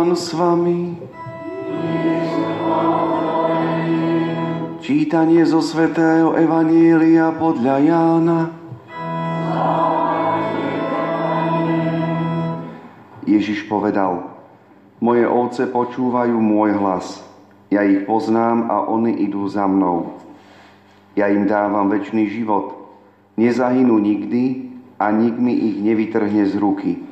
Pán s vami. Čítanie zo svätého Evanielia podľa Jána. Ježiš povedal, moje ovce počúvajú môj hlas. Ja ich poznám a oni idú za mnou. Ja im dávam väčší život. Nezahynú nikdy a nik mi ich nevytrhne z ruky.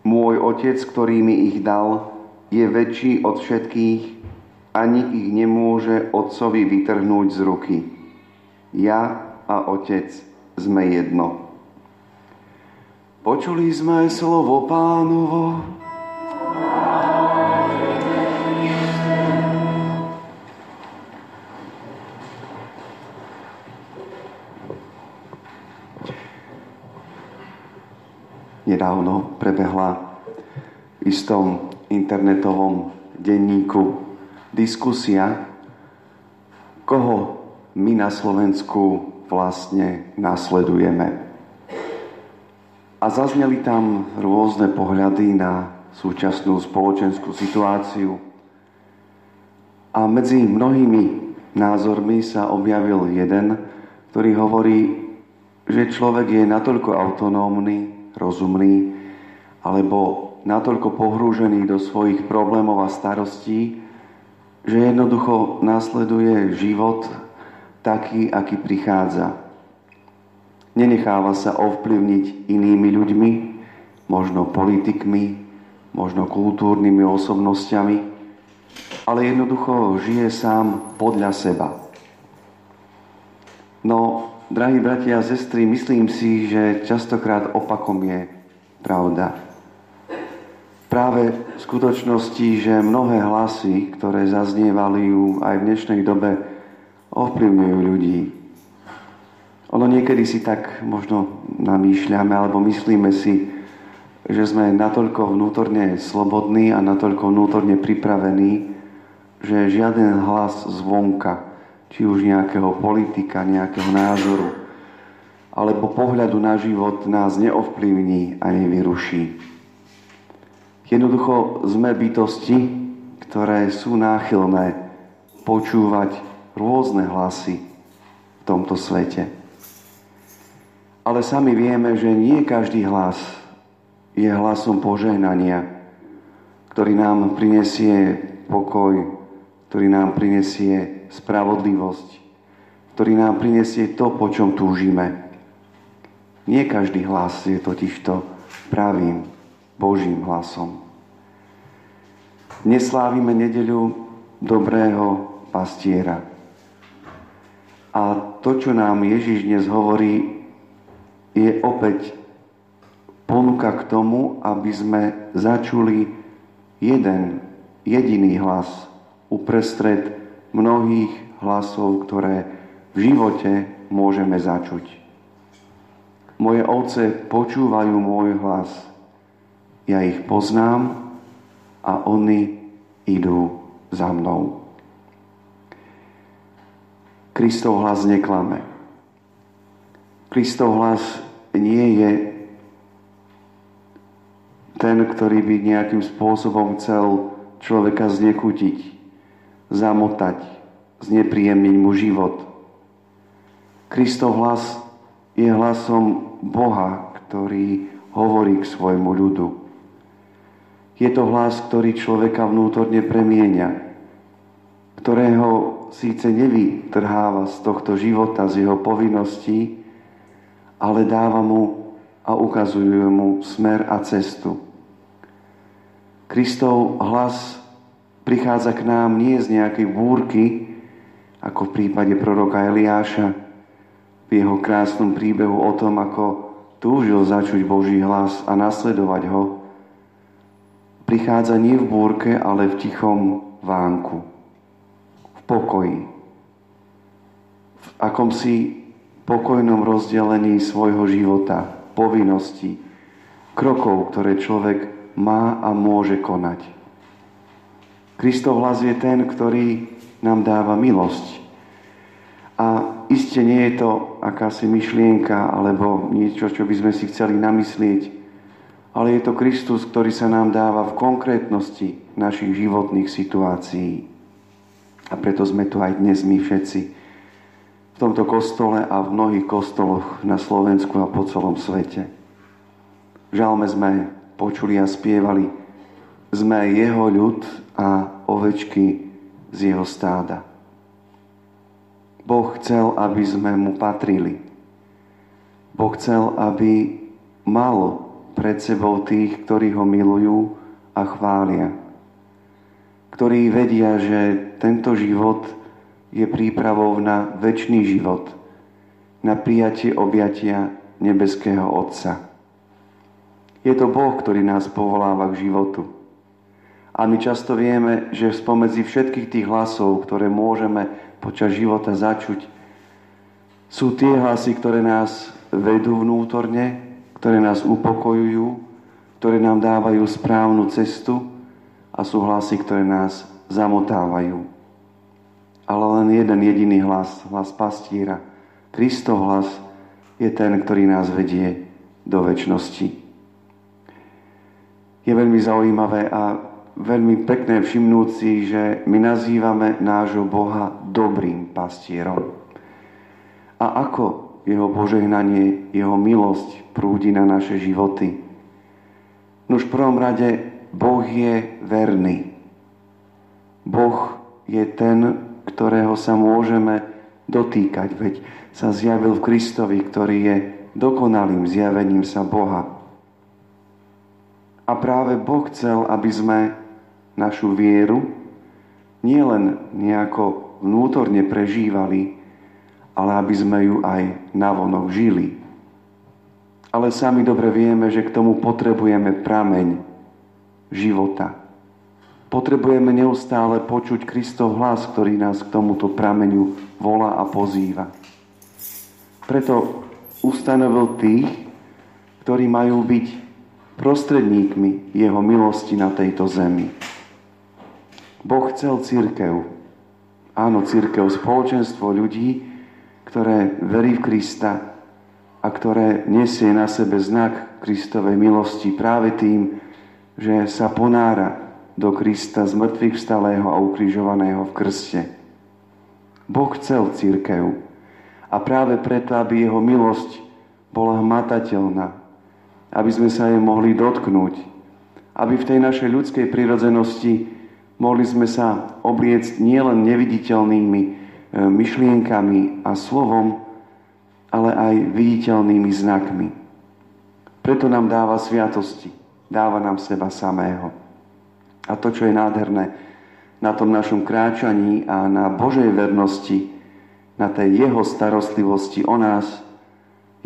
Môj otec, ktorý mi ich dal, je väčší od všetkých a nik ich nemôže otcovi vytrhnúť z ruky. Ja a otec sme jedno. Počuli sme slovo pánovo. Nedávno prebehla v istom internetovom denníku diskusia, koho my na Slovensku vlastne nasledujeme. A zazneli tam rôzne pohľady na súčasnú spoločenskú situáciu. A medzi mnohými názormi sa objavil jeden, ktorý hovorí, že človek je natoľko autonómny, rozumný, alebo natoľko pohrúžený do svojich problémov a starostí, že jednoducho následuje život taký, aký prichádza. Nenecháva sa ovplyvniť inými ľuďmi, možno politikmi, možno kultúrnymi osobnosťami, ale jednoducho žije sám podľa seba. No, Drahí bratia a sestry, myslím si, že častokrát opakom je pravda. Práve v skutočnosti, že mnohé hlasy, ktoré zaznievali aj v dnešnej dobe, ovplyvňujú ľudí. Ono niekedy si tak možno namýšľame alebo myslíme si, že sme natoľko vnútorne slobodní a natoľko vnútorne pripravení, že žiaden hlas zvonka či už nejakého politika, nejakého názoru, alebo pohľadu na život nás neovplyvní a nevyruší. Jednoducho sme bytosti, ktoré sú náchylné počúvať rôzne hlasy v tomto svete. Ale sami vieme, že nie každý hlas je hlasom požehnania, ktorý nám prinesie pokoj, ktorý nám prinesie spravodlivosť, ktorý nám prinesie to, po čom túžime. Nie každý hlas je totižto pravým Božím hlasom. Neslávime nedeľu dobrého pastiera. A to, čo nám Ježiš dnes hovorí, je opäť ponuka k tomu, aby sme začuli jeden, jediný hlas uprestred mnohých hlasov, ktoré v živote môžeme začuť. Moje ovce počúvajú môj hlas. Ja ich poznám a oni idú za mnou. Kristov hlas neklame. Kristov hlas nie je ten, ktorý by nejakým spôsobom chcel človeka znekutiť zamotať, znepríjemniť mu život. Kristov hlas je hlasom Boha, ktorý hovorí k svojmu ľudu. Je to hlas, ktorý človeka vnútorne premienia, ktorého síce nevytrháva z tohto života, z jeho povinností, ale dáva mu a ukazuje mu smer a cestu. Kristov hlas prichádza k nám nie z nejakej búrky, ako v prípade proroka Eliáša, v jeho krásnom príbehu o tom, ako túžil začuť Boží hlas a nasledovať ho, prichádza nie v búrke, ale v tichom vánku, v pokoji, v akomsi pokojnom rozdelení svojho života, povinností, krokov, ktoré človek má a môže konať. Kristov hlas je ten, ktorý nám dáva milosť. A iste nie je to akási myšlienka alebo niečo, čo by sme si chceli namyslieť, ale je to Kristus, ktorý sa nám dáva v konkrétnosti našich životných situácií. A preto sme tu aj dnes my všetci v tomto kostole a v mnohých kostoloch na Slovensku a po celom svete. V žalme sme počuli a spievali, sme jeho ľud a ovečky z jeho stáda. Boh chcel, aby sme mu patrili. Boh chcel, aby malo pred sebou tých, ktorí ho milujú a chvália. Ktorí vedia, že tento život je prípravou na väčší život, na prijatie objatia nebeského Otca. Je to Boh, ktorý nás povoláva k životu. A my často vieme, že spomedzi všetkých tých hlasov, ktoré môžeme počas života začuť, sú tie hlasy, ktoré nás vedú vnútorne, ktoré nás upokojujú, ktoré nám dávajú správnu cestu a sú hlasy, ktoré nás zamotávajú. Ale len jeden jediný hlas, hlas pastíra, Kristov hlas, je ten, ktorý nás vedie do väčšnosti. Je veľmi zaujímavé a veľmi pekné všimnúť si, že my nazývame nášho Boha dobrým pastierom. A ako jeho požehnanie, jeho milosť prúdi na naše životy. No v prvom rade Boh je verný. Boh je ten, ktorého sa môžeme dotýkať, veď sa zjavil v Kristovi, ktorý je dokonalým zjavením sa Boha. A práve Boh chcel, aby sme našu vieru nielen nejako vnútorne prežívali, ale aby sme ju aj navonok žili. Ale sami dobre vieme, že k tomu potrebujeme prameň života. Potrebujeme neustále počuť Kristov hlas, ktorý nás k tomuto prameňu volá a pozýva. Preto ustanovil tých, ktorí majú byť prostredníkmi jeho milosti na tejto zemi. Boh chcel církev. Áno, církev, spoločenstvo ľudí, ktoré verí v Krista a ktoré nesie na sebe znak Kristovej milosti práve tým, že sa ponára do Krista z mŕtvych vstalého a ukrižovaného v krste. Boh chcel církev a práve preto, aby jeho milosť bola hmatateľná, aby sme sa jej mohli dotknúť, aby v tej našej ľudskej prirodzenosti mohli sme sa obliecť nielen neviditeľnými, E, myšlienkami a slovom, ale aj viditeľnými znakmi. Preto nám dáva sviatosti, dáva nám seba samého. A to, čo je nádherné na tom našom kráčaní a na Božej vernosti, na tej Jeho starostlivosti o nás,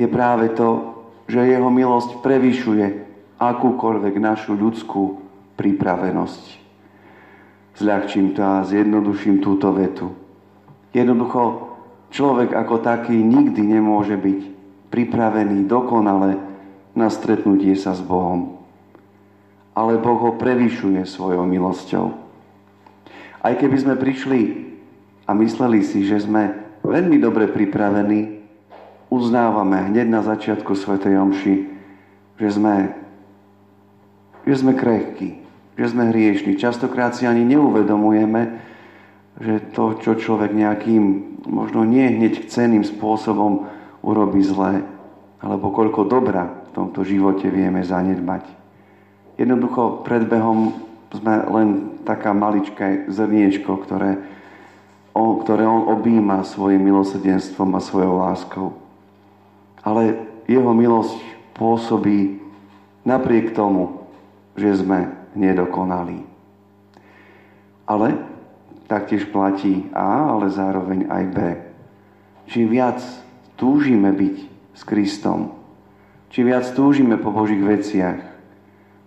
je práve to, že Jeho milosť prevyšuje akúkoľvek našu ľudskú pripravenosť. Zľahčím to a zjednoduším túto vetu. Jednoducho človek ako taký nikdy nemôže byť pripravený dokonale na stretnutie sa s Bohom. Ale Boh ho prevyšuje svojou milosťou. Aj keby sme prišli a mysleli si, že sme veľmi dobre pripravení, uznávame hneď na začiatku Sv. Omši, že sme, že sme krehkí, že sme hriešni. Častokrát si ani neuvedomujeme, že to, čo človek nejakým, možno nie hneď ceným spôsobom urobí zlé, alebo koľko dobra v tomto živote vieme zanedbať. Jednoducho pred behom sme len taká maličké zrniečko, ktoré on, ktoré on objíma svojim milosrdenstvom a svojou láskou. Ale jeho milosť pôsobí napriek tomu, že sme nedokonalí. Ale taktiež platí A, ale zároveň aj B. Čím viac túžime byť s Kristom, čím viac túžime po Božích veciach,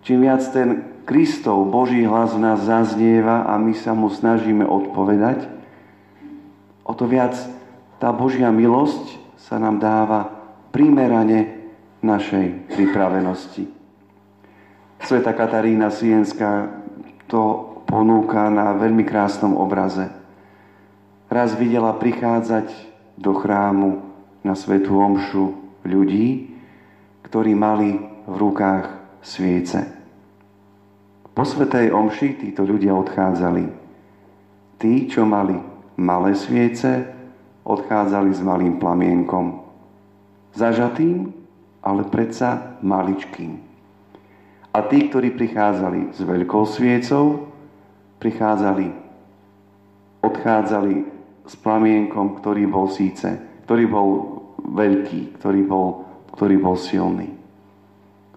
čím viac ten Kristov Boží hlas v nás zaznieva a my sa mu snažíme odpovedať, o to viac tá Božia milosť sa nám dáva primerane našej pripravenosti. Sveta Katarína Sienská to ponúka na veľmi krásnom obraze. Raz videla prichádzať do chrámu na svetú omšu ľudí, ktorí mali v rukách sviece. Po svetej omši títo ľudia odchádzali. Tí, čo mali malé sviece, odchádzali s malým plamienkom. Zažatým, ale predsa maličkým. A tí, ktorí prichádzali s veľkou sviecou, prichádzali, odchádzali s plamienkom, ktorý bol síce, ktorý bol veľký, ktorý bol, ktorý bol silný.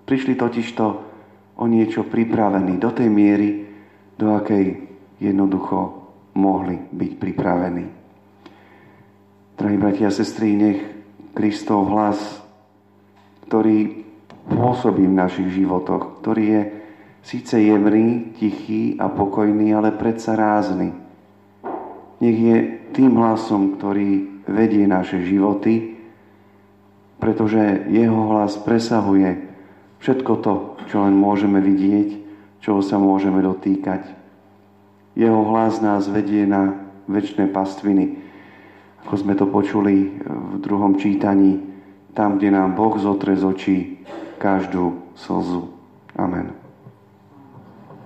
Prišli totižto o niečo pripravení do tej miery, do akej jednoducho mohli byť pripravení. Drahí bratia a sestry, nech Kristov hlas, ktorý pôsobí v našich životoch, ktorý je síce jemný, tichý a pokojný, ale predsa rázny. Nech je tým hlasom, ktorý vedie naše životy, pretože jeho hlas presahuje všetko to, čo len môžeme vidieť, čoho sa môžeme dotýkať. Jeho hlas nás vedie na väčšie pastviny, ako sme to počuli v druhom čítaní, tam, kde nám Boh zotre z očí každú slzu. Amen.